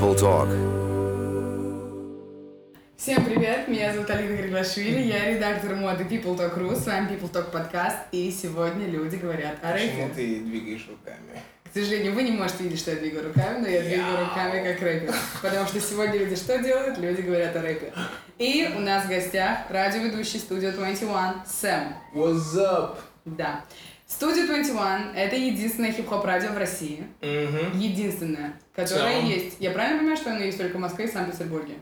People Talk. Всем привет, меня зовут Алина Григашвили, я редактор моды People Talk Ru, с вами People Talk подкаст, и сегодня люди говорят о Почему рэпе. ты двигаешь руками? К сожалению, вы не можете видеть, что я двигаю руками, но я двигаю руками как рэпер, потому что сегодня люди что делают? Люди говорят о рэпе. И у нас в гостях радиоведущий студия 21 Сэм. What's up? Да. Студия 21 — это единственное хип-хоп радио в России. Угу. Единственное, которое целом? есть. Я правильно понимаю, что оно есть только в Москве и Санкт-Петербурге?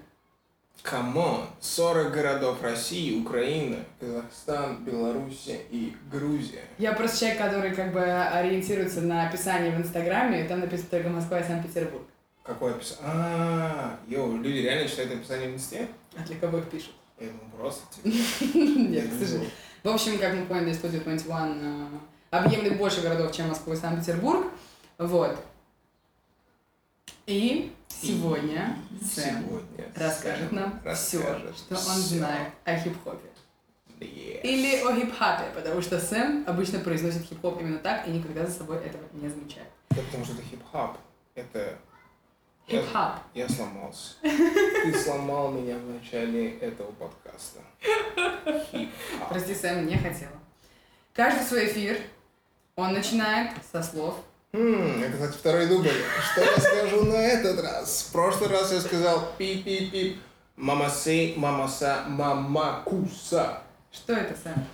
Come on. 40 городов России, Украина, Казахстан, Белоруссия и Грузия. Я просто человек, который как бы ориентируется на описание в Инстаграме, и там написано только Москва и Санкт-Петербург. Какое описание? А, yo, люди реально читают описание в инсте? А для кого их пишут? Я думаю, просто типа. Нет, к сожалению. В общем, как мы поняли, студия 21 э, объемлет больше городов, чем Москва и Санкт-Петербург. Вот. И сегодня Сэм Сегодня расскажет нам все, расскажет что он знает о хип-хопе. Yes. Или о хип-хопе, потому что Сэм обычно произносит хип-хоп именно так и никогда за собой этого не замечает. Да потому что это хип-хап. Это... Я- Хип-хоп. Я сломался. Ты сломал меня в начале этого подкаста. Хип-хап. Прости, Сэм, не хотела. Каждый свой эфир он начинает со слов Хм, это, кстати, второй дубль. Что я скажу на этот раз? В прошлый раз я сказал пип-пип-пип. Мамасей, мамаса, мамакуса. Что это, Сэм?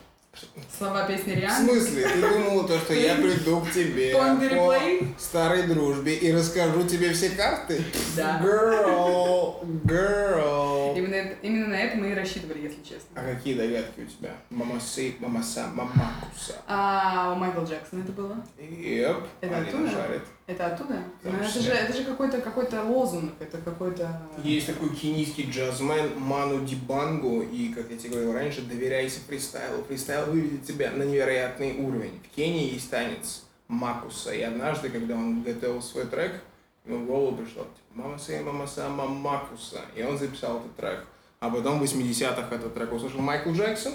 Слова песни В Риан? смысле? Ты думала то, что я приду к тебе По старой дружбе и расскажу тебе все карты? Да. Girl, girl. Именно, это- именно на это мы и рассчитывали, если честно. А какие догадки у тебя? Мамасей, мамаса, мамакуса. А у Майкла Джексона это было? Yep, Это Алина оттуда? шарит. Это оттуда? Ну, это же, это же какой-то какой лозунг, это какой-то... Есть такой кенийский джазмен Ману Дибангу, и, как я тебе говорил раньше, доверяйся фристайлу. Фристайл выведет тебя на невероятный уровень. В Кении есть танец Макуса, и однажды, когда он готовил свой трек, ему в голову пришло, типа, мама сей, мама сама Макуса, и он записал этот трек. А потом в 80-х этот трек услышал Майкл Джексон,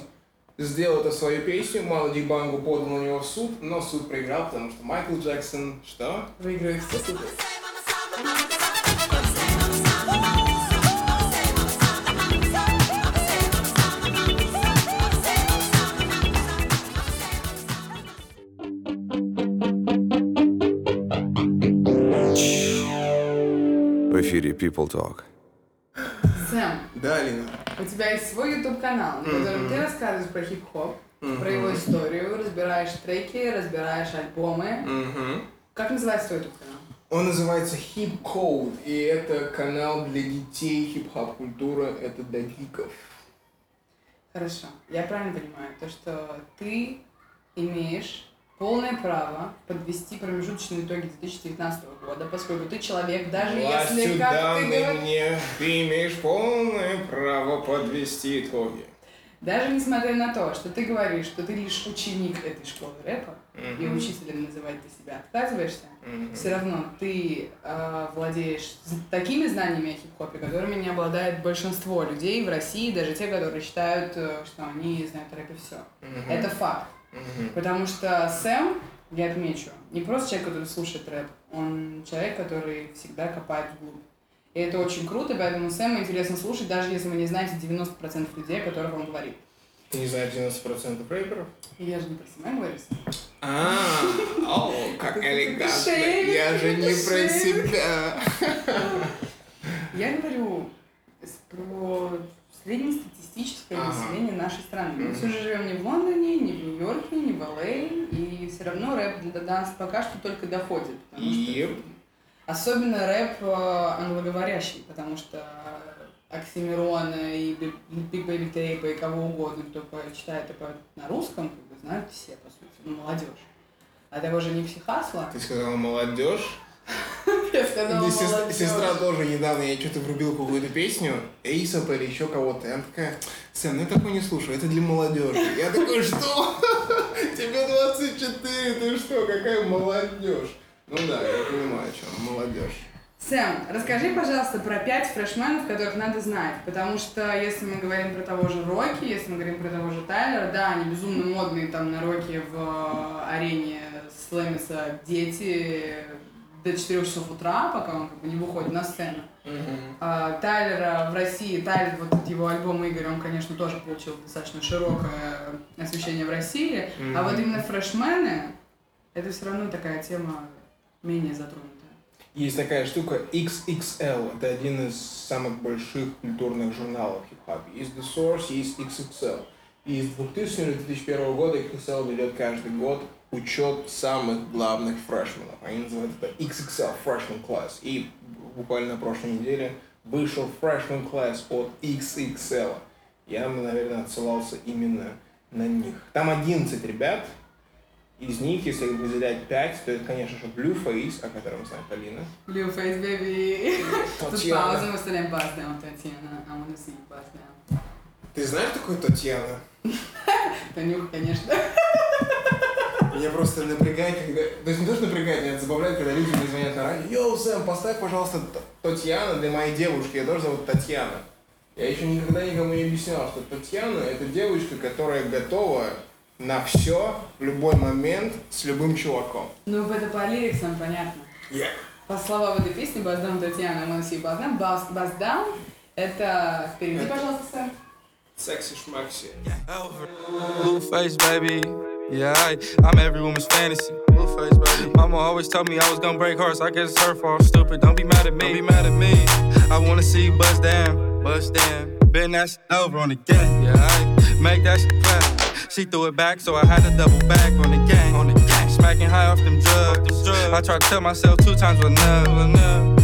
сделал это свою песню, Ману Дибангу подал на него в суд, но суд проиграл, потому что Майкл Джексон, что? Выигрывает все суды. Эфире People Talk. Да, Алина? у тебя есть свой YouTube-канал, на котором ты рассказываешь про хип-хоп, про его историю, разбираешь треки, разбираешь альбомы. Мгм. Как называется твой YouTube-канал? Он называется Hip Code, и это канал для детей, хип-хоп культура, это для гиков. Хорошо. Я правильно понимаю, то, что ты имеешь полное право подвести промежуточные итоги 2019 года, поскольку ты человек, даже если, Властью как ты говоришь, мне, ты имеешь полное право подвести итоги. даже несмотря на то, что ты говоришь, что ты лишь ученик этой школы рэпа, и Мгм. учителем называть ты себя отказываешься, Мгм. все равно ты э, владеешь такими знаниями о хип-хопе, которыми не обладает большинство людей в России, даже те, которые считают, э, что они знают о рэпе все. Мгм. Это факт. Потому что Сэм, я отмечу, не просто человек, который слушает рэп, он человек, который всегда копает вглубь. И это очень круто, поэтому Сэма интересно слушать, даже если вы не знаете 90% людей, о которых он говорит. Ты не знаешь 90% рэперов? Я же не про себя говорю. А, о, как элегантно. Я же не про себя. Я говорю про среднестатистическое Ага. население нашей страны. Мы все же живем не в Лондоне, не в Нью-Йорке, не в Л.А., и все равно рэп до нас пока что только доходит. потому что. Особенно рэп э, англоговорящий, потому что Оксимирона и Биг Бэйби Тейпа и кого угодно, кто читает и поет на русском, как бы знают все, по сути, ну, молодежь. А того же Нипси Хассла. Ты сказала молодежь. Я сказала сестра тоже недавно, я что-то врубил какую-то песню, Эйсопа или еще кого-то, и она такая, Сэм, ну я такой не слушаю, это для молодежи. Я такой, что? Тебе 24, ты что, какая молодежь? Ну да, я понимаю, о чем, молодежь. Сэм, расскажи, пожалуйста, про пять фрешменов, которых надо знать. Потому что если мы говорим про того же Рокки, если мы говорим про того же Тайлера, да, они безумно модные там на Рокки в э, арене Слэмиса дети, до 4 часов утра, пока он как бы не выходит на сцену. Мгм. А, Тайлера в России, Тайлер, вот его альбом Игорь, он, конечно, тоже получил достаточно широкое освещение в России. А вот именно фрешмены, это все равно такая тема менее затронутая. Есть такая штука XXL, это один из самых больших культурных журналов хип-хопа. Есть The Source, есть XXL. И с 2000-2001 года XXL ведет каждый год учет самых главных фрешменов. Они называют это XXL Freshman Class. И буквально на прошлой неделе вышел Freshman Class от XXL. Я наверное, отсылался именно на них. Там 11 ребят, из них, если выделять 5, то это, конечно же, Blueface, о котором знает Полина. Blue Face Baby. Тут пауза, мы вставляем бас down, Татьяна. I wanna see bust down. Ты знаешь такую Татьяна? Танюх, конечно. Меня просто напрягает, когда... То есть не то, что напрягает, меня забавляет, когда люди мне звонят на радио. Йоу, Сэм, поставь, пожалуйста, Татьяна для моей девушки. Я тоже зовут Татьяна. Я еще никогда никому не объяснял, что Татьяна это девочка, которая готова на все, в любой момент, с любым чуваком. Ну, это по лириксам понятно. По словам этой Buzz Down Татьяна, bust down. Buzz, buzz down это... Это- пожалуйста, сэр. Секси шмакси. Blue face, baby. Yeah, I, I'm every woman's fantasy. Face, baby. Mama always told me I was gonna break hearts. I guess it's her fault. Stupid. Don't be mad at me. Don't be mad at me. I wanna see you bust down, bust down. Bend that shit over on the gang. Yeah, I make that shit clap. She threw it back, so I had to double back on the gang. On the gang. Smacking high off them drugs. I tried to tell myself two times with enough. enough.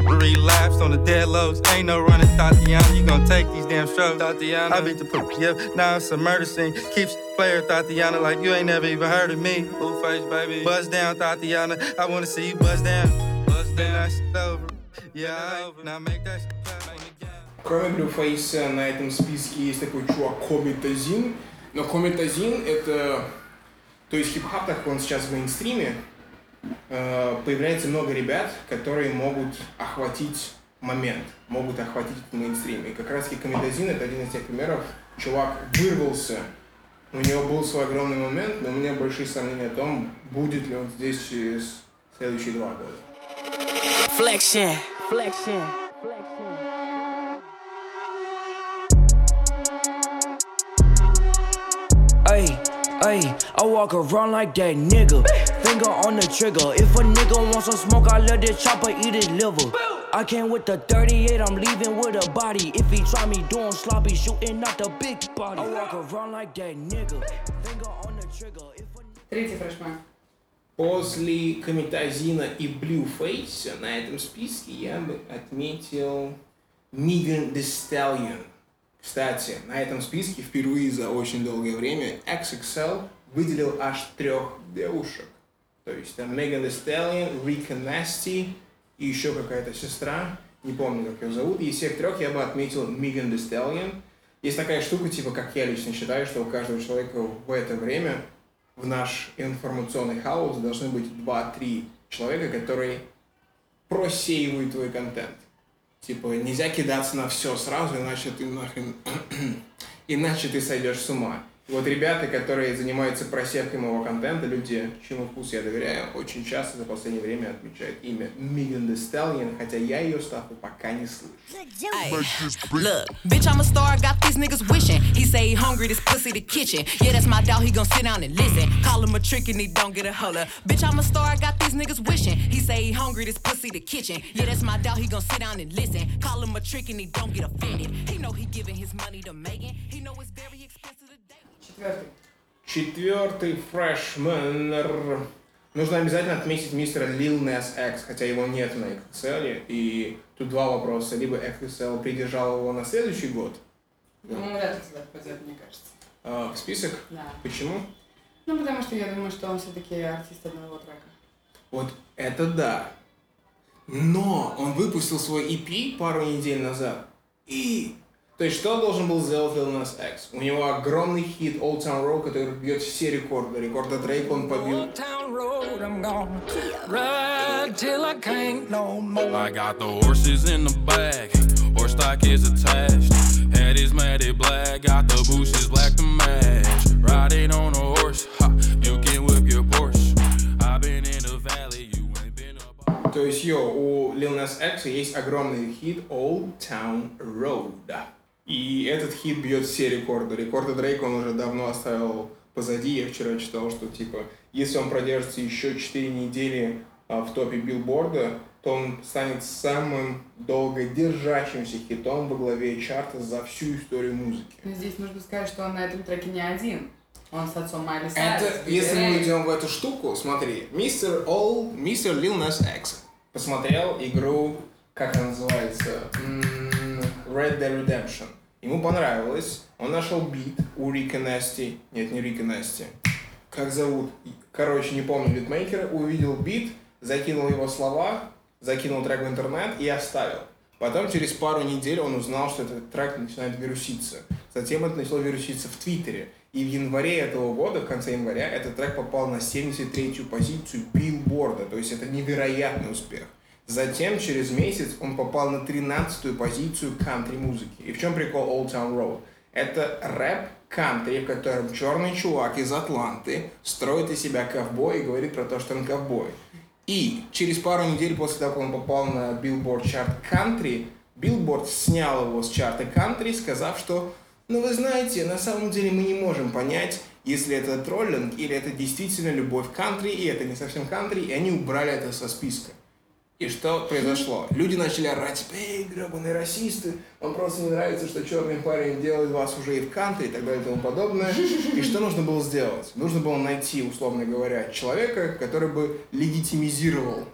Then in the relapsed on the dead lows. Ain't no running, Tatiana. You gon' take these damn strokes. Tatiana. I beat the poop, yep. Now it's a murder scene. Keeps player Tatiana like you ain't never even heard of me. Blue face, baby. Buzz down, Tatiana. I wanna see you buzz down. Buzz down. That shit over. Yeah, I, now make that shit clap on the gang. Кроме Блюфейса на этом списке есть такой чувак Коми Тазин. Но Коми Тазин это... То есть хип-хап, так как он сейчас в мейнстриме, э, появляется много ребят, которые могут охватить момент, могут охватить мейнстрим. И как раз Тазин это один из тех примеров. Чувак вырвался, у него был свой огромный момент, но у меня большие сомнения о том, будет ли он здесь через следующие два года. Flexion. Flexion. Ay, ay, I walk around like that nigga. Finger on the trigger. If a nigga wants some smoke, I let this chopper eat his liver. I came with the 38, I'm leaving with a body. If he try me doing sloppy, shooting out the big body. I walk around like that nigga. Finger on the trigger. If a Третий фрешмен. После Комитазина и Blueface на этом списке я бы отметил Megan Thee Stallion. Кстати, на этом списке впервые за очень долгое время XXL выделил аж трех девушек. То есть там Megan Thee Stallion, Rika Nasty и еще какая-то сестра, не помню, как ее зовут. И из всех трех я бы отметил Megan Thee. Есть такая штука, типа, как я лично считаю, что у каждого человека в это время в наш информационный хаос должны быть 2-3 человека, которые просеивают твой контент. Типа, нельзя кидаться на все сразу, иначе ты нахрен... иначе ты сойдешь с ума. Вот ребята, которые занимаются просевкой моего контента, люди, чему вкус я доверяю, очень часто за последнее время отмечают имя Megan Thee Stallion, хотя я ее ставку пока не слышу. Look, bitch, I'm a star, got these niggas wishing. He say he hungry, this pussy the kitchen. Yeah, that's my dog, he gon' sit down and listen. Call him a trick and he don't get a holler. Bitch, I'm a star, got these niggas wishing. He say he hungry, this pussy the kitchen. Yeah, that's my dog, he gon' sit down and listen. Call him a trick and he don't get offended. He know he giving his money to Megan. He know it's very expensive to date. Четвертый. Четвертый фрешмен. Нужно обязательно отметить мистера Lil Nas X, хотя его нет на XXL. И тут два вопроса. Либо XXL придержал его на следующий год Ну, он вряд ли туда попадет, мне кажется. а, в список. Да. Почему? Ну, потому что я думаю, что он все-таки артист одного трека. Вот это да. Но он выпустил свой EP пару недель назад. И... То есть, что должен был сделать Lil Nas X? У него огромный хит Old Town Road, который бьет все рекорды. Рекорды Дрейка он побил. Old town road, I'm gonna ride till I can't no more. I got the horses in the back, horse stock is attached. Head is matted black, got the bushes black to match. Riding on a horse, ha, you can whip your Porsche. i been in the valley, you ain't been up. йо, у Lil Nas X есть огромный хит Old Town Road. И этот хит бьет все рекорды. Рекорды Дрейка он уже давно оставил позади. Я вчера читал, что типа, если он продержится еще 4 недели а, в топе билборда, то он станет самым долго держащимся хитом во главе чарта за всю историю музыки. Но здесь нужно сказать, что он на этом треке не один. Он с отцом Майли Это, Сайрус. если мы идем в эту штуку, смотри, мистер All, мистер Lil Nas X посмотрел игру, как она называется, М, Red Dead Redemption. Ему понравилось, он нашел бит у Рика Насти, нет, не Рика Насти, как зовут, короче, не помню, битмейкера, увидел бит, закинул его слова, закинул трек в интернет и оставил. Потом через пару недель он узнал, что этот трек начинает вируситься. Затем это начало вируситься в Твиттере. И в январе этого года, в конце января, этот трек попал на 73-ю позицию билборда. То есть это невероятный успех. Затем, через месяц, он попал на 13-ю позицию кантри-музыки. И в чем прикол Old Town Road? Это рэп кантри, в котором черный чувак из Атланты строит из себя ковбой и говорит про то, что он ковбой. И через пару недель после того, как он попал на Billboard чарт кантри, Billboard снял его с чарта кантри, сказав, что, ну вы знаете, на самом деле мы не можем понять, если это троллинг или это действительно любовь к кантри, и это не совсем кантри, и они убрали это со списка. И что произошло? Люди начали орать, типа, эй, гребаные расисты, вам просто не нравится, что черный парень делает вас уже и в кантри и так далее и тому подобное. И что нужно было сделать? Нужно было найти, условно говоря, человека, который бы легитимизировал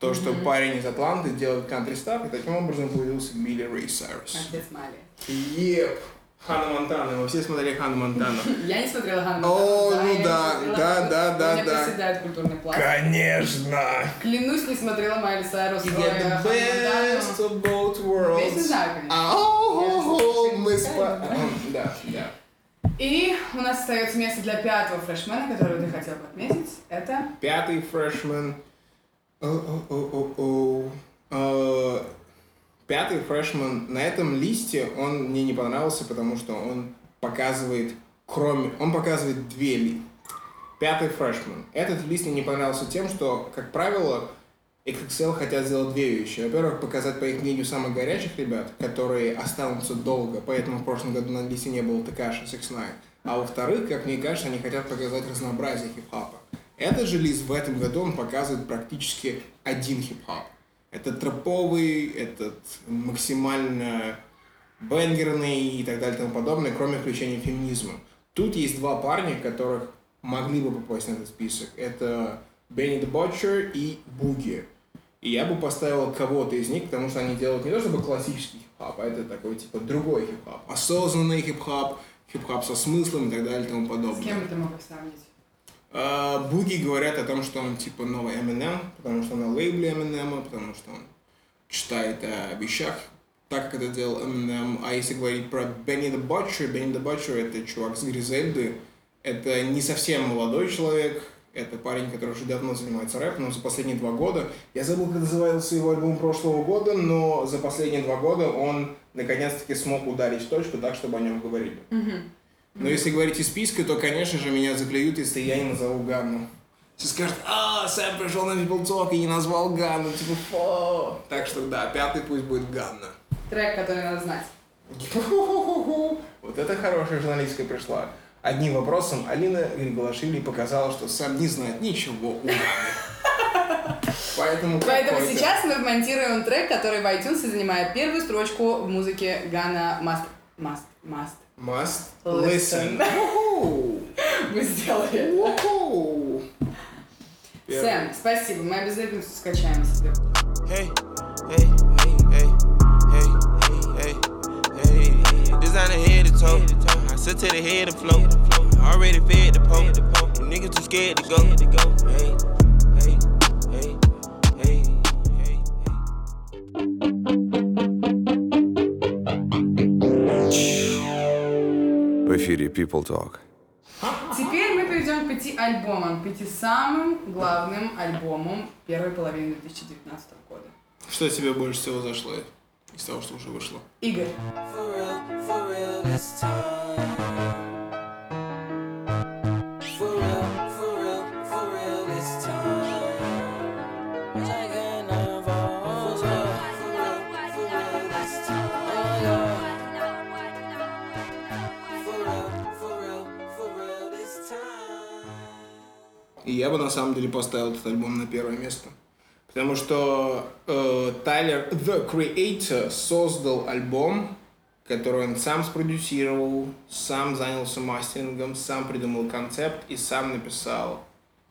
то, что парень из Атланты делает кантри став, и таким образом появился Билли Рэй Сайрус. Отец Майли. Еп! Ханна Монтана, мы все смотрели Ханна Монтану. Я не смотрела Ханну О, Монтану, ну я да, не да, Ханну. да, да, У меня да. проседает культурный пласт. Конечно! Клянусь, не смотрела Майли Сайрус. You ой, get the Ханну best of both worlds. Песню знаю, конечно. Ау, мы спа... Да, да. И у нас остается место для пятого фрешмена, которого ты хотел бы отметить. Это Пятый фрешмен. О-о-о-о-о. Пятый фрешмен. На этом листе он мне не понравился, потому что он показывает, кроме... Он показывает две ли. Пятый фрешмен. Этот лист мне не понравился тем, что, как правило, XXL хотят сделать две вещи. Во-первых, показать, по их мнению, самых горячих ребят, которые останутся долго, поэтому в прошлом году на листе не было Такаши 6 А во-вторых, как мне кажется, они хотят показать разнообразие хип-хопа. Этот же лист в этом году он показывает практически один хип-хоп. Это трэповый, этот максимально бенгерный и так далее и тому подобное, кроме включения феминизма. Тут есть два парня, которых могли бы попасть на этот список. Это Бенни Butcher и Буги. И я бы поставил кого-то из них, потому что они делают не то чтобы классический хип-хоп, а это такой типа другой хип-хоп. Осознанный хип-хоп, хип-хоп со смыслом и так далее и тому подобное. с кем ты мог сравнить? А, Буги говорят о том, что он типа новый Eminem, потому что на лейбле Eminem, потому что он читает о вещах, так как это делал Eminem. А если говорить про Бенни the Butcher, Бенни the Butcher это чувак с Гризельды, это не совсем молодой человек, это парень, который уже давно занимается рэпом, но за последние два года, я забыл, как назывался его альбом прошлого года, но за последние два года он наконец-таки смог ударить в точку так, чтобы о нем говорили. Но если говорить из списка, то, конечно же, меня заклюют, если я не назову Ганну. Все скажут, а, Сэм пришел на Talk и не назвал Ганну, типа, фу. Так что, да, пятый пусть будет Ганна. Трек, который надо знать. Вот это хорошая журналистка пришла. Одним вопросом Алина Григорашвили показала, что Сэм не знает ничего у. Поэтому Поэтому сейчас мы вмонтируем трек, который в iTunes занимает первую строчку в музыке Гана Must. Must. Must. Must Listen. listen. Уху. Мы сделали. Уху. Сэм, спасибо. Мы обязательно скачаем себе. Hey, hey, hey, hey, hey, hey, hey, hey. Designer head to toe. I sit to the head and flow. Already fed the pole. Them niggas too scared to go. Hey, hey, Эфире People Talk. Теперь мы перейдем к пяти альбомам. Пяти самым главным альбомам первой половины 2019 года. Что тебе больше всего зашло из того, что уже вышло? Игорь. For real, for real И я бы на самом деле поставил этот альбом на первое место. Потому что э, Тайлер The Creator создал альбом, который он сам спродюсировал, сам занялся мастерингом, сам придумал концепт и сам написал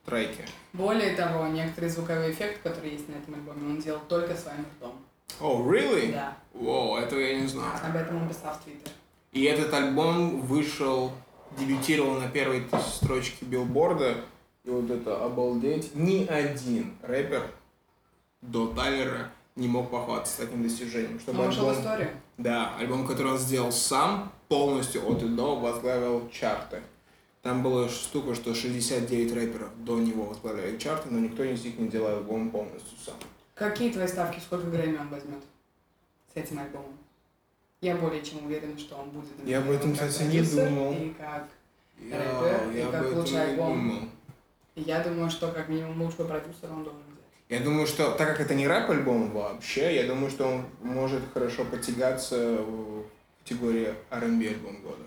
треки. Более того, некоторые звуковые эффекты, которые есть на этом альбоме, он делал только своим ртом. Oh, really? Да. Воу, этого я не знаю. Об этом он писал в Твиттер. И этот альбом вышел, дебютировал на первой строчке билборда. И вот это обалдеть. Ни один рэпер до Тайлера не мог похвастаться таким достижением. Чтобы Он альбом, историю. да, альбом, который он сделал сам, полностью от и до возглавил чарты. Там была штука, что 69 рэперов до него возглавляли чарты, но никто из них не делал альбом полностью сам. Какие твои ставки, сколько Грэмми он возьмет с этим альбомом? Я более чем уверена, что он будет Я об этом, кстати, не думал. И как Я, Рэпер, и я об как лучший альбом. думал. Я думаю, что как минимум лучшего продюсера он должен взять. Я думаю, что так как это не рэп-альбом вообще, я думаю, что он может хорошо потягаться в категории R&B альбом года.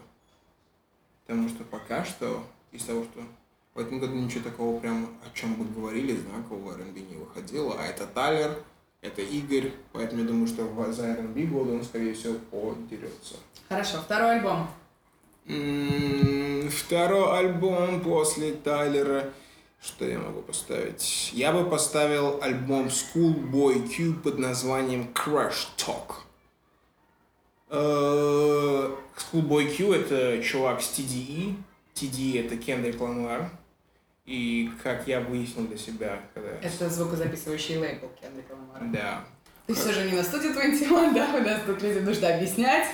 Потому что пока что, из того, что в этом году ничего такого прям, о чем бы говорили, знакового R&B не выходило. А это Талер, это Игорь, поэтому я думаю, что за R&B года он, скорее всего, подерется. Хорошо, второй альбом. М, Второй альбом после Тайлера. Что я могу поставить? Я бы поставил альбом Schoolboy Q под названием Crush Talk. Э, Schoolboy Q это чувак с TDE. TDE это Кендрик Ламар. И как я выяснил для себя, когда... Это звукозаписывающий лейбл Кендрика Ламара. Да. Ты все же не на студии 21, да? У нас тут людям нужно объяснять.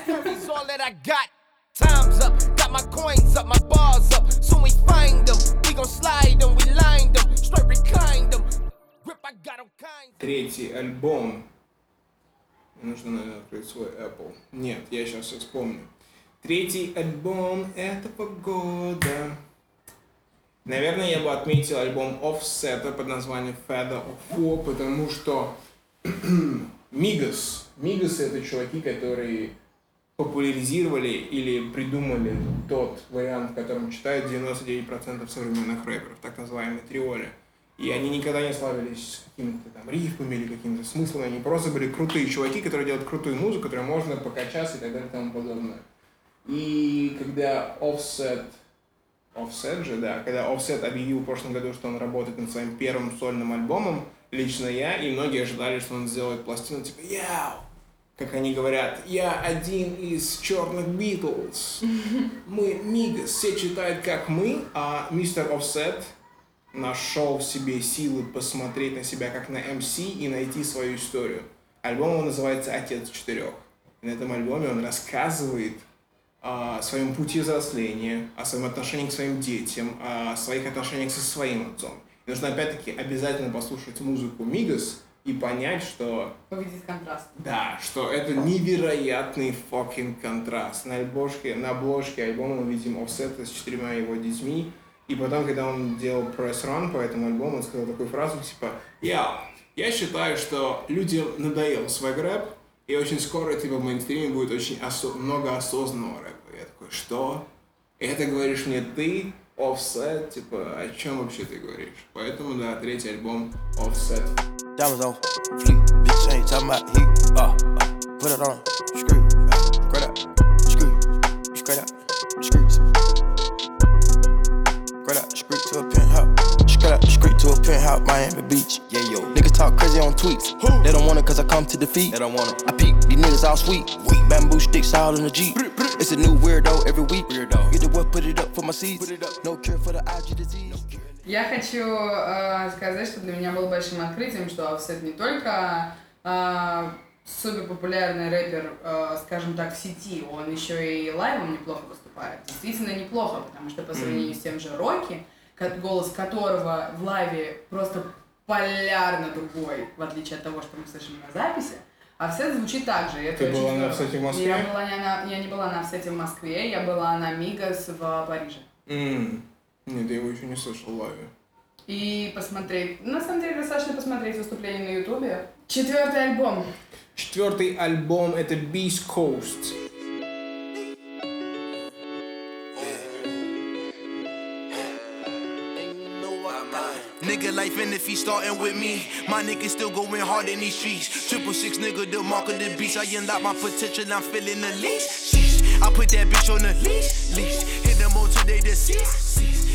Time's up, got my coins up, my bars up. Soon we find them, gon' slide them, we lined them, straight reclined them. Grip I got all kinds. Третий альбом. Нужно, наверное, открыть свой Apple. Нет, я сейчас все вспомню. Третий альбом этого года. Наверное, я бы отметил альбом Offset под названием Feather of War, потому что Мигас. Мигас это чуваки, которые популяризировали или придумали тот вариант, в котором читают 99% современных рэперов, так называемые триоли. И они никогда не славились какими-то там рифмами или какими-то смыслами, они просто были крутые чуваки, которые делают крутую музыку, которую можно покачаться и так далее и тому подобное. И когда Offset, Offset же, да, когда Offset объявил в прошлом году, что он работает над своим первым сольным альбомом, лично я и многие ожидали, что он сделает пластину типа «Яу!» Как они говорят, я один из черных Битлз. Мы Мигас, все читают как мы, а мистер Offset нашел в себе силы посмотреть на себя как на МС и найти свою историю. Альбом его называется «Отец четырех». И на этом альбоме он рассказывает о своем пути взросления, о своем отношении к своим детям, о своих отношениях со своим отцом. И нужно опять-таки обязательно послушать музыку Мигас и понять, что Увидеть контраст. да, что это невероятный fucking контраст. На обложке, на обложке альбома мы видим Offset с четырьмя его детьми. И потом, когда он делал пресс ран по этому альбому, он сказал такую фразу, типа, я, я считаю, что людям надоел свой рэп, и очень скоро, типа, в мейнстриме будет очень осо- много осознанного рэпа. Я такой, что? Это говоришь мне ты, Offset, типа, о чем вообще ты говоришь? Поэтому, да, третий альбом Offset. Diamonds on fleek, bitch ain't talking about heat. Uh, uh, put it on, screw, uh, straight up, screw, straight up, screws. Straight up, screw to a penthouse. Straight up, screw to a penthouse, Miami Beach. Yeah, yo. Niggas talk crazy on tweets. They don't want it cause I come to defeat. They don't want it. I peek, these niggas all sweet. Bamboo sticks all in the Jeep. It's a new weirdo every week. Weirdo. Get the what, put it up for my seeds. No cure for the IG disease. Я хочу э, сказать, что для меня было большим открытием, что Offset не только э, супер популярный рэпер, э, скажем так, в сети, он еще и лайвом неплохо выступает. Действительно неплохо, потому что по сравнению с тем же Рокки, голос которого в лайве просто полярно другой, в отличие от того, что мы слышим на записи, Offset звучит так же. это Ты была на здорово. Offset в Москве? Я, была не на, я не была на Offset в Москве, я была на Мигас в Париже. М, Нет, я его еще не слышал в лайве. и посмотреть. На самом деле достаточно посмотреть выступление на Ютубе. Четвертый альбом. Четвертый альбом это Beast Coast. Nigga life and if he starting with me, my nigga still going hard in these streets. Triple six nigga, the mark of the beast. I unlock my potential, I'm feeling the least. I put that bitch on the leash, leash. Hit them the on all my enemies.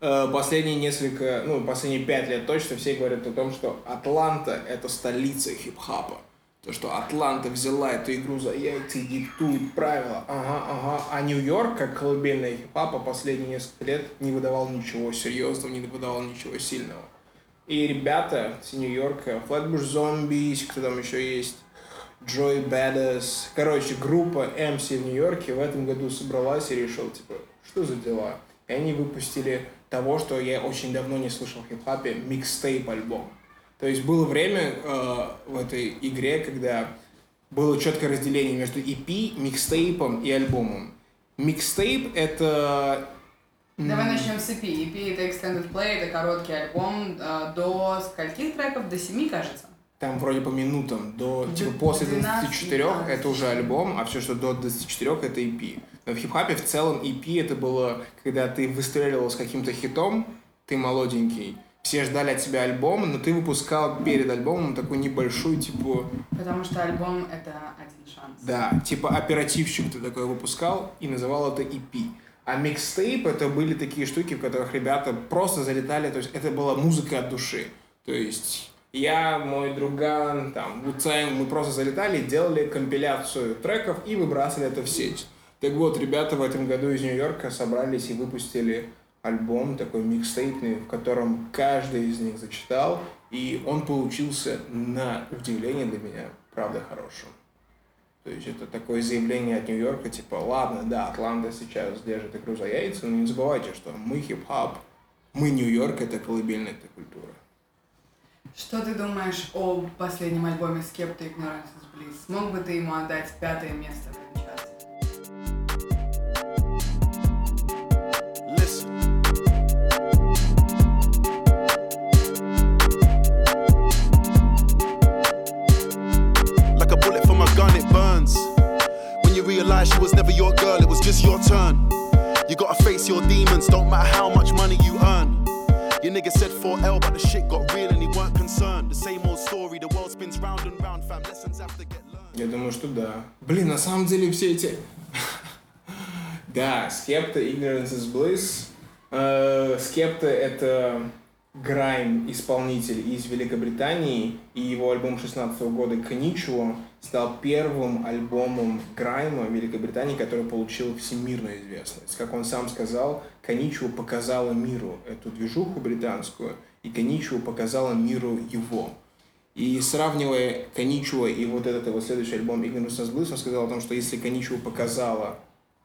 Э, Последние несколько, ну, последние пять лет точно все говорят о том, что Атланта — это столица хип-хапа. То, что Атланта взяла эту игру за яйца и диктует правила. Ага, ага. А Нью-Йорк, как колыбельная хип-хапа, последние несколько лет не выдавал ничего серьезного, не выдавал ничего сильного. И ребята с Нью-Йорка, Flatbush Zombies, кто там еще есть, Joy Badass, короче, группа MC в Нью-Йорке в этом году собралась и решила, типа, что за дела? И они выпустили того, что я очень давно не слышал в хип-хапе, микстейп альбом. То есть было время э, в этой игре, когда было четкое разделение между EP, микстейпом и альбомом. Микстейп — это... Давай начнем с EP. EP это Extended Play, это короткий альбом э, до скольких треков? До семи, кажется. Там вроде по минутам. До, типа, после 24 это уже альбом, а все, что до 24 это EP. Но в хип-хапе в целом EP это было, когда ты выстреливал с каким-то хитом, ты молоденький, все ждали от тебя альбом, но ты выпускал перед альбомом такую небольшую, типа... Потому что альбом — это один шанс. Да, типа оперативщик ты такой выпускал и называл это EP. А микстейп это были такие штуки, в которых ребята просто залетали, то есть это была музыка от души. То есть я, мой друган, там, Вуцайн, мы просто залетали, делали компиляцию треков и выбрасывали это в сеть. Так вот, ребята в этом году из Нью-Йорка собрались и выпустили альбом такой микстейпный, в котором каждый из них зачитал, и он получился на удивление для меня, правда, хорошим. То есть это такое заявление от Нью-Йорка, типа, ладно, да, Атланта сейчас держит игру за яйца, но не забывайте, что мы хип-хап, мы Нью-Йорк, это колыбельная эта культура. Что ты думаешь о последнем альбоме Skepta Ignorance is Bliss? Смог бы ты ему отдать пятое место да. Блин, на самом деле все эти... да, Скепта, Ignorance is Bliss. Э, Скепта — это Грайм, исполнитель из Великобритании, и его альбом 16 года «Коничуо» стал первым альбомом Грайма в Великобритании, который получил всемирную известность. Как он сам сказал, «Коничуо» показала миру эту движуху британскую, и «Коничуо» показала миру его. И сравнивая Коничуо и вот этот его следующий альбом Ignorance is Bliss, он сказал о том, что если Коничуо показала,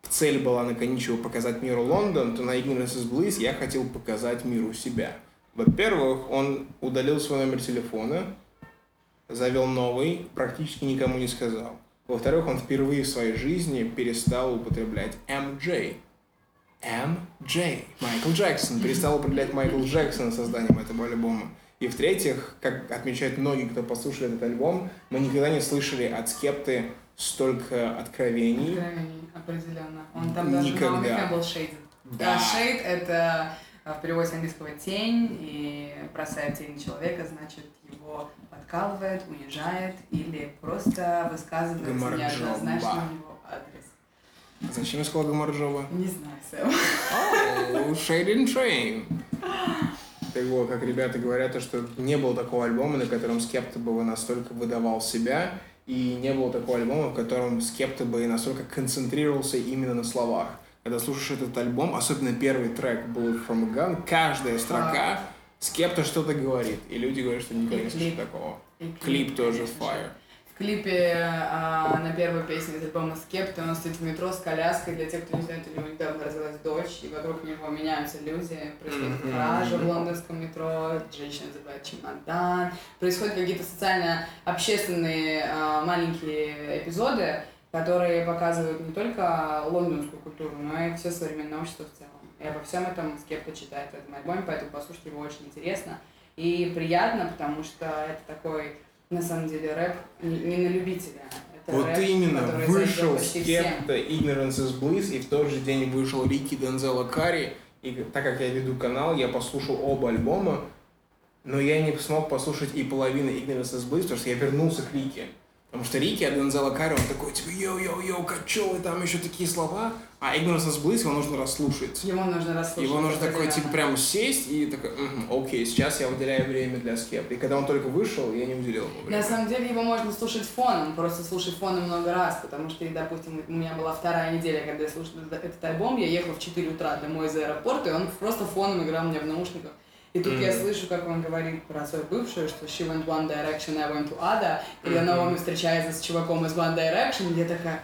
цель была на Коничуо показать миру Лондон, то на Ignorance is Bliss я хотел показать миру себя. Во-первых, он удалил свой номер телефона, завел новый, практически никому не сказал. Во-вторых, он впервые в своей жизни перестал употреблять MJ. MJ. Майкл Джексон. Перестал употреблять Майкл Джексон созданием этого альбома. И в-третьих, как отмечают многие, кто послушали этот альбом, мы никогда не слышали от Скепты столько откровений. Откровений, определенно. Он там даже Никогда. на был шейд. Да. Шейд — это в переводе с английского тень, и бросает тень человека, значит, его подкалывает, унижает или просто высказывает Гамарджоба. неоднозначно у него адрес. Зачем я сказал Гамарджова? Не знаю, Сэм. Oh, Shade and Train. Так вот, как ребята говорят, то, что не было такого альбома, на котором Скепта бы настолько выдавал себя, и не было такого альбома, в котором Скепта бы настолько концентрировался именно на словах. Когда слушаешь этот альбом, особенно первый трек Bullet from a Gun, каждая строка Скепта что-то говорит, и люди говорят, что никогда не слышали такого. Клип тоже fire. Клипе а, на первой песне из альбома Скепта он стоит в метро с коляской. Для тех, кто не знает, у него недавно родилась дочь, и вокруг него меняются люди. Происходит Мгм. кража в лондонском метро, женщина забывает чемодан. Происходят какие-то социально-общественные а, маленькие эпизоды, которые показывают не только лондонскую культуру, но и все современное общество в целом. И обо всем этом Скепта читает в этом альбоме, поэтому послушать его очень интересно и приятно, потому что это такой, на самом деле, рэп не, не на любителя. Это Вот рэп, именно, вышел. Скепта Ignorance is Bliss, и в тот же день вышел Рики Дензела Карри, и так как я веду канал, я послушал оба альбома, но я не смог послушать и половины Ignorance is Bliss, потому что я вернулся к Ricky. Потому что Ricky от Дензела Карри, он такой, типа, yo-yo-yo, и там еще такие слова, а Ignorance is Bliss его нужно расслушать. Его нужно расслушать. Его нужно такой, типа, прям сесть и такой, «Мгм, окей, сейчас я выделяю время для Скепта. И когда он только вышел, я не уделил ему На времени. самом деле его можно слушать фоном, просто слушать фоном много раз, потому что, допустим, у меня была вторая неделя, когда я слушала этот- альбом, я ехала в 4 утра домой из аэропорта, и он просто фоном играл меня в наушниках. И тут я Мгм. слышу, как он говорит про свою бывшую, что she went one direction, I went to other, и на Наоми встречается с чуваком из One Direction, и я такая,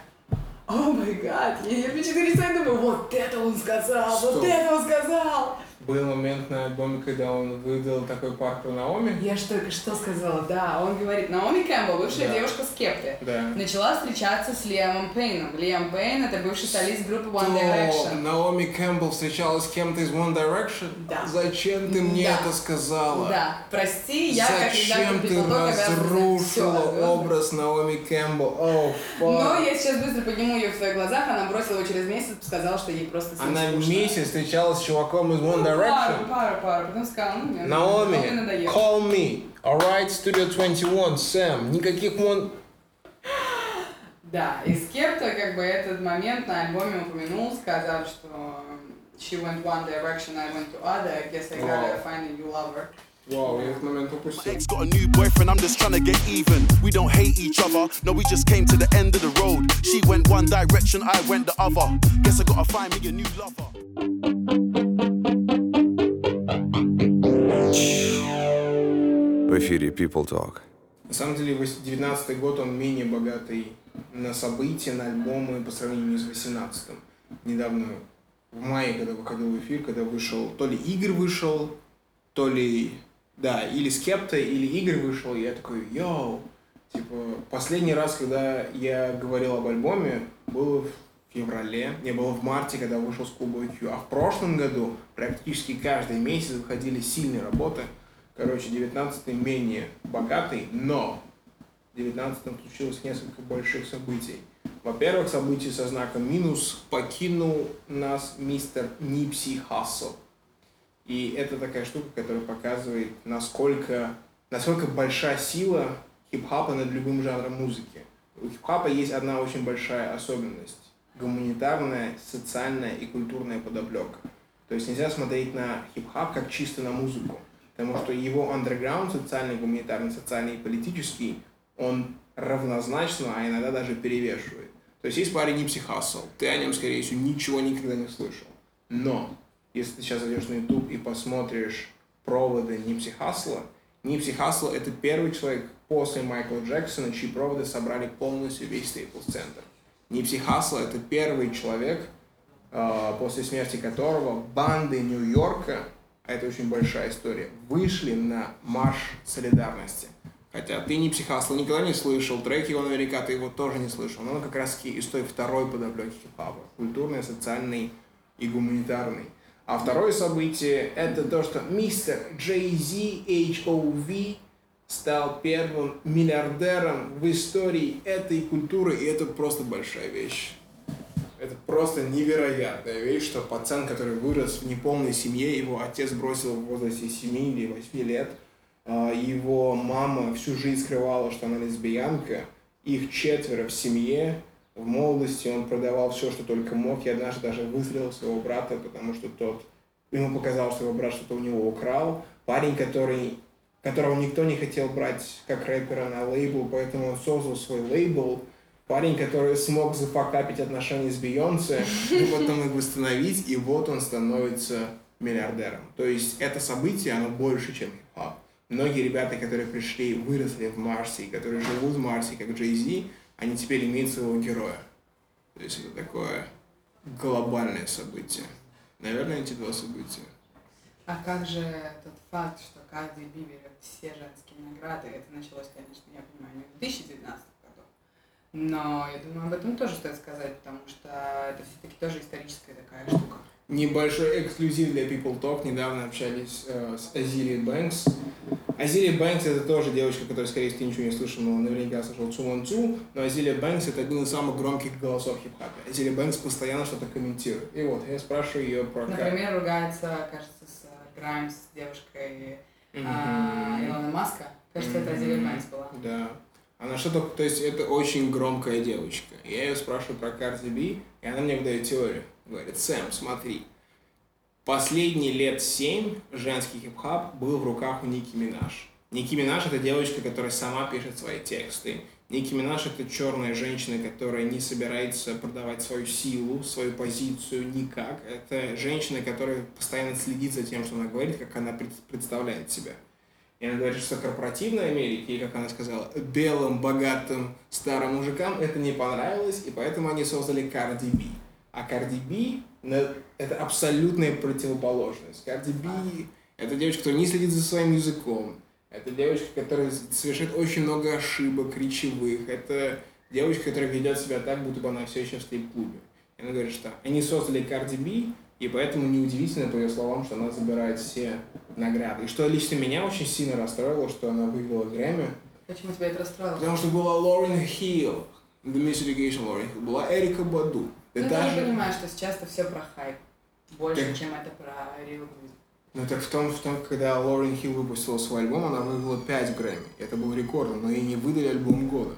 о май гад, я, я четыре часа думаю, вот это он сказал, вот Стоп. это он сказал. Был момент на альбоме, когда он выдал такой пар про Наоми. Я же только что сказала, да, он говорит, Наоми Кэмпбелл, бывшая Да. девушка Скепты, Да. начала встречаться с Лиамом Пейном. Лиам Пейн это бывший солист группы One Direction. Наоми Кэмпбелл встречалась с кем-то из One Direction? Да. Зачем ты мне Да. это сказала? Да, прости, я как Зачем ты Пиплтока обязана знать разрушила образ Наоми Кэмпбелл? О, Но фак. я сейчас быстро подниму ее в своих глазах, она бросила его через месяц, сказала, что ей просто Она месяц встречалась с чуваком из One Пару, Direction. пару, пару, потом сказала, ну, мне Наоми, Наоми надоело. call me. Alright, Studio 21, Сэм. Никаких One... Да, и Скепта как бы этот момент на альбоме упомянул, сказав, что she went one direction, I went to other, I guess I gotta Вау. find a new lover. Вау, я этот момент упустил. Ex got a new boyfriend, I'm just trying to get even. We don't hate each other, no, we just came to the end of the road. She went one direction, I went the other. Guess I gotta find me a new lover. В эфире People Talk. На самом деле, 19 год, он менее богатый на события, на альбомы по сравнению с 18 Недавно, в мае, когда выходил в эфир, когда вышел, то ли Игорь вышел, то ли, да, или Скепта, или Игорь вышел, и я такой, йоу, типа, последний раз, когда я говорил об альбоме, было в феврале, не было в марте, когда вышел с Кубой Q, а в прошлом году практически каждый месяц выходили сильные работы, Короче, 19 менее богатый, но в 19 случилось несколько больших событий. Во-первых, событие со знаком минус покинул нас мистер Нипси Хассел. И это такая штука, которая показывает, насколько, насколько большая сила хип-хапа над любым жанром музыки. У хип-хапа есть одна очень большая особенность. Гуманитарная, социальная и культурная подоплека. То есть нельзя смотреть на хип-хап как чисто на музыку. Потому что его андерграунд, социальный, гуманитарный, социальный и политический, он равнозначно, а иногда даже перевешивает. То есть есть парень Нипси Хассел, ты о нем, скорее всего, ничего никогда не слышал. Но, если ты сейчас зайдешь на YouTube и посмотришь проводы Нипси Хассела, Нипси Хассел это первый человек после Майкла Джексона, чьи проводы собрали полностью весь Staples Center. Нипси Хассел это первый человек, э, после смерти которого банды Нью-Йорка, а это очень большая история, вышли на марш солидарности. Хотя ты не психасл, никогда не слышал, треки его наверняка ты его тоже не слышал, но он как раз из той второй подоплеки хип-хапа, культурный, социальный и гуманитарный. А второе событие это то, что мистер Джей Зи HOV стал первым миллиардером в истории этой культуры, и это просто большая вещь. Это просто невероятная вещь, что пацан, который вырос в неполной семье, его отец бросил в возрасте 7 или 8 лет, а, его мама всю жизнь скрывала, что она лесбиянка, их четверо в семье, в молодости он продавал все, что только мог, и однажды даже выстрелил своего брата, потому что тот, ему показалось, что его брат что-то у него украл. Парень, который, которого никто не хотел брать как рэпера на лейбл, поэтому он создал свой лейбл, Парень, который смог зафакапить отношения с Бейонсе, и потом их восстановить, и вот он становится миллиардером. То есть это событие, оно больше, чем хип-хап. Многие ребята, которые пришли, выросли в Марсе, и которые живут в Марсе, как Джей Зи, они теперь имеют своего героя. То есть это такое глобальное событие. Наверное, эти два события. А как же тот факт, что каждый Би берет все женские награды, это началось, конечно, я понимаю, не в 2019 году, но я думаю, об этом тоже стоит сказать, потому что это все-таки тоже историческая такая штука. Небольшой эксклюзив для People Talk. Недавно общались э, с Азилией Бэнкс. Азилия Бэнкс это тоже девочка, которая, скорее всего, ничего не слышал, но наверняка слышал Цу Ван Цу. Но Азилия Бэнкс это один из самых громких голосов хип-хопа. Азилия Бэнкс постоянно что-то комментирует. И вот, я спрашиваю ее про... Например, ругается, кажется, с Граймс, с девушкой а, Илона Маска. Кажется, это Азилия Бэнкс была. Да. Она что-то, то есть это очень громкая девочка. Я ее спрашиваю про Карди Би, и она мне выдает теорию. Говорит, Сэм, смотри, последние лет семь женский хип-хап был в руках у Ники Минаж. Ники Минаж это девочка, которая сама пишет свои тексты. Ники Минаж это черная женщина, которая не собирается продавать свою силу, свою позицию никак. Это женщина, которая постоянно следит за тем, что она говорит, как она представляет себя. И она говорит, что корпоративной Америке, как она сказала, белым, богатым, старым мужикам это не понравилось, и поэтому они создали Cardi B. А Cardi B – это абсолютная противоположность. Cardi B – это девочка, которая не следит за своим языком. Это девочка, которая совершает очень много ошибок речевых. Это девочка, которая ведет себя так, будто бы она все еще в стрип-клубе. И она говорит, что они создали Cardi B, и поэтому неудивительно, по ее словам, что она забирает все награды. И что лично меня очень сильно расстроило, что она выиграла Грэмми. Почему тебя это расстроило? Потому что была Лорен Хилл, The Miss Education Лорен Хилл, была Эрика Баду. Ну, ты даже... не понимаешь, что сейчас это все про хайп. Больше, так... чем это про Real Ну так в том, в том, когда Лорен Хилл выпустила свой альбом, она выиграла 5 Грэмми. Это был рекордом, но ей не выдали альбом года.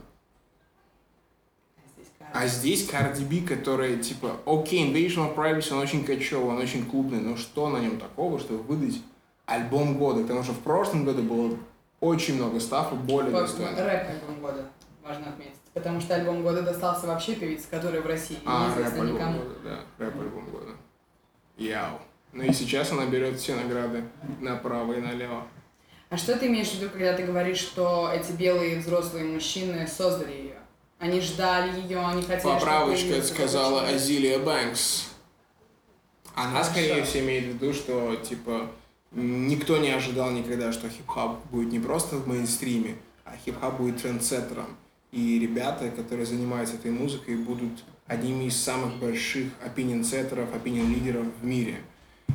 А здесь Cardi B, которая, типа, окей, okay, Invasion of Privacy, он очень кочевый, он очень клубный, но что на нем такого, чтобы выдать альбом года? Потому что в прошлом году было очень много стафов более достойных. Рэп альбом года, важно отметить. Потому что альбом года достался вообще певице, которая в России а, неизвестна рэп никому. Года, да, рэп альбом года. Яу. Ну и сейчас она берет все награды направо и налево. А что ты имеешь в виду, когда ты говоришь, что эти белые взрослые мужчины создали ее? Они ждали ее, они хотели, Поправочка сказала Азилия Бэнкс. Она, скорее всего, имеет в виду, что, типа, никто не ожидал никогда, что хип-хап будет не просто в мейнстриме, а хип-хап будет трендсеттером. И ребята, которые занимаются этой музыкой, будут одними из самых больших opinion-setter ов, opinion-лидеров в мире.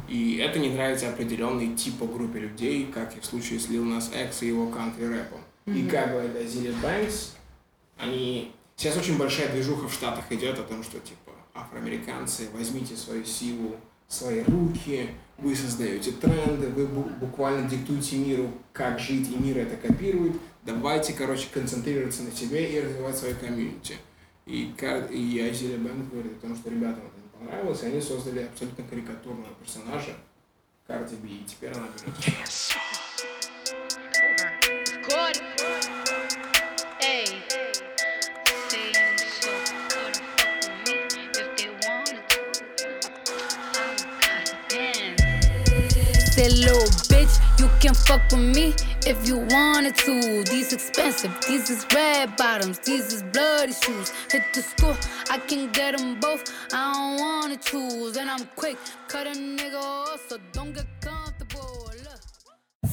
И это не нравится определенной типа группе людей, как и в случае с Lil Nas X и его кантри-рэпом. Mm-hmm. И как говорит Азилия Бэнкс, они... Сейчас очень большая движуха в Штатах идет о том, что, типа, афроамериканцы, возьмите свою силу свои руки, вы создаете тренды, вы буквально диктуете миру, как жить, и мир это копирует. Давайте, короче, концентрироваться на себе и развивать свою комьюнити. И, и Азилия Бэнк говорит о том, что ребятам это не понравилось, и они создали абсолютно карикатурного персонажа Карди Би, и теперь она берет. That little bitch, you can fuck with me if you wanted to. These expensive, these is red bottoms, these is bloody shoes. Hit the school, I can get them both. I don't wanna choose, and I'm quick, cut a nigga off, so don't get comfortable.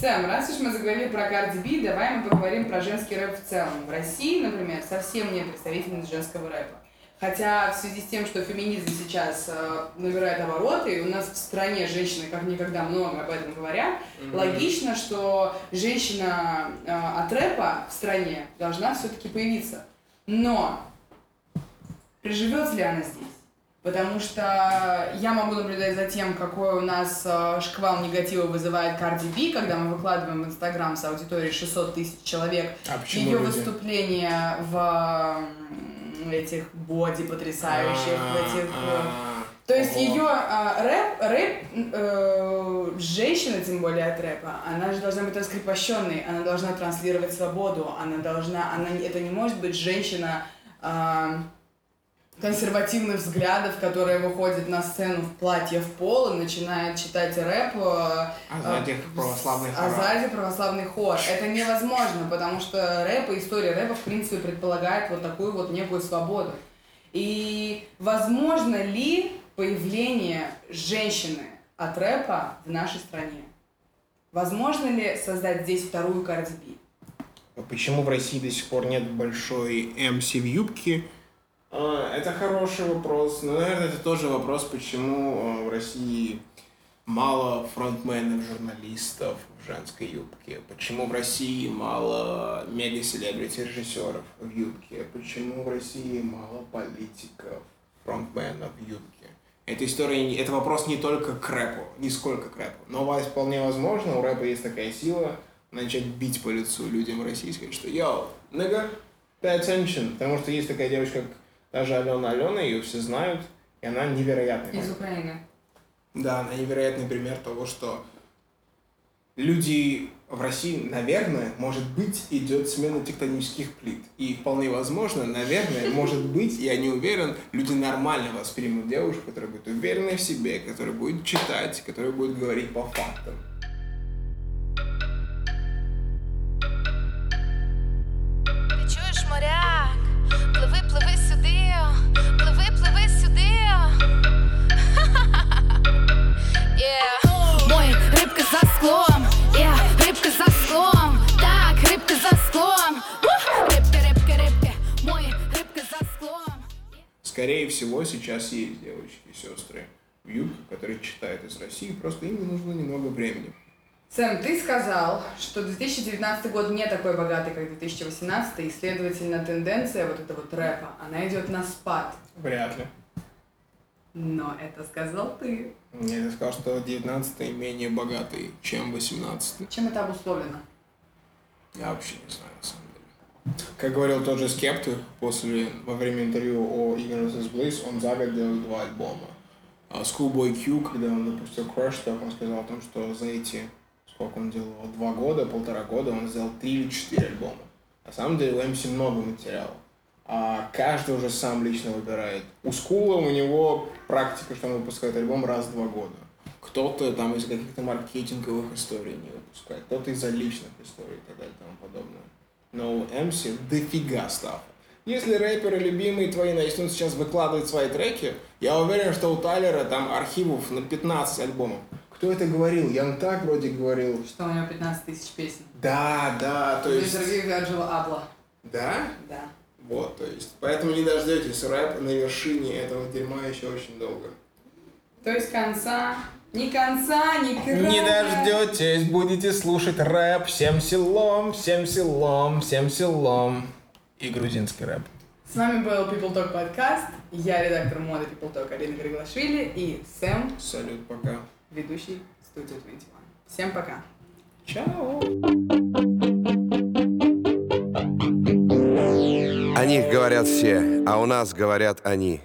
Сэм, раз уж мы заговорили про Cardi B, давай мы поговорим про женский рэп в целом. В России, например, совсем нет представительниц женского рэпа. Хотя в связи с тем, что феминизм сейчас э, набирает обороты, и у нас в стране женщины как никогда много об этом говорят, mm-hmm. логично, что женщина э, от рэпа в стране должна все-таки появиться. Но приживется ли она здесь? Потому что я могу наблюдать за тем, какой у нас э, шквал негатива вызывает Cardi B, когда мы выкладываем в Инстаграм с аудиторией 600 тысяч человек а ее выступление в этих боди потрясающих, в этих... Э, то есть ее а, рэп, рэп э, женщина, тем более от рэпа, она же должна быть раскрепощенной, она должна транслировать свободу, она должна, она, это не может быть женщина консервативных взглядов, которая выходит на сцену в платье в пол и начинает читать рэп. Э, а сзади православный хор. А сзади православный хор. Это невозможно, потому что рэп и история рэпа, в принципе, предполагает вот такую вот некую свободу. И возможно ли появление женщины от рэпа в нашей стране? Возможно ли создать здесь вторую Cardi Почему в России до сих пор нет большой MC в юбке? А, Это хороший вопрос. Но, наверное, это тоже вопрос, почему а, в России мало фронтменов, журналистов в женской юбке. Почему в России мало мега-селебрити режиссеров в юбке. Почему в России мало политиков, фронтменов в юбке. Эта история, это вопрос не только к рэпу, не сколько к рэпу. Но вполне возможно, у рэпа есть такая сила начать бить по лицу людям в России и сказать, что «Йоу, nigga, pay attention». Потому что есть такая девочка, как даже Алена Алена, ее все знают, и она невероятная. Из Украины. Да, она невероятный пример того, что люди в России, наверное, может быть, идет смена тектонических плит. И вполне возможно, наверное, может быть, я не уверен, люди нормально воспримут девушку, которая будет уверенной в себе, которая будет читать, которая будет говорить по фактам. Скорее всего, сейчас есть девочки и сестры в юбке, которые читают из России, просто им нужно немного времени. Сэм, ты сказал, что 2019 год не такой богатый, как 2018, и, следовательно, тенденция вот этого вот рэпа, она идет на спад. Вряд ли. Но это сказал ты. Я сказал, что 19 менее богатый, чем 18 Чем это обусловлено? Я вообще не знаю. Как говорил тот же Скептор после, во время интервью о Ignorance is Bliss, он за год делал два альбома. А Schoolboy Q, когда он выпустил Crash Talk, он сказал о том, что за эти, сколько он делал, два года, полтора года, он сделал три или четыре альбома. На самом деле у MC много материала. А каждый уже сам лично выбирает. У Скула у него практика, что он выпускает альбом раз в два года. Кто-то там из каких-то маркетинговых историй не выпускает, кто-то из-за личных историй и так далее и тому подобное. Но у MC дофига стафа. Если рэперы любимые твои начнут сейчас выкладывать свои треки, я уверен, что у Тайлера там архивов на 15 альбомов. Кто это говорил? Ян так вроде говорил. Что у него 15 тысяч песен. Да, да, то есть... интервью Вирджила Абла. Да? Да. Вот, то есть. Поэтому не дождетесь, рэп на вершине этого дерьма еще очень долго. То есть конца, ни конца, ни края. Не дождетесь, будете слушать рэп всем селом, всем селом, всем селом. И грузинский рэп. С вами был People Talk подкаст. Я редактор моды People Talk Алина Григлашвили и Сэм, Салют, пока. ведущий студии 21. Всем пока. Чао. О них говорят все, а у нас говорят они.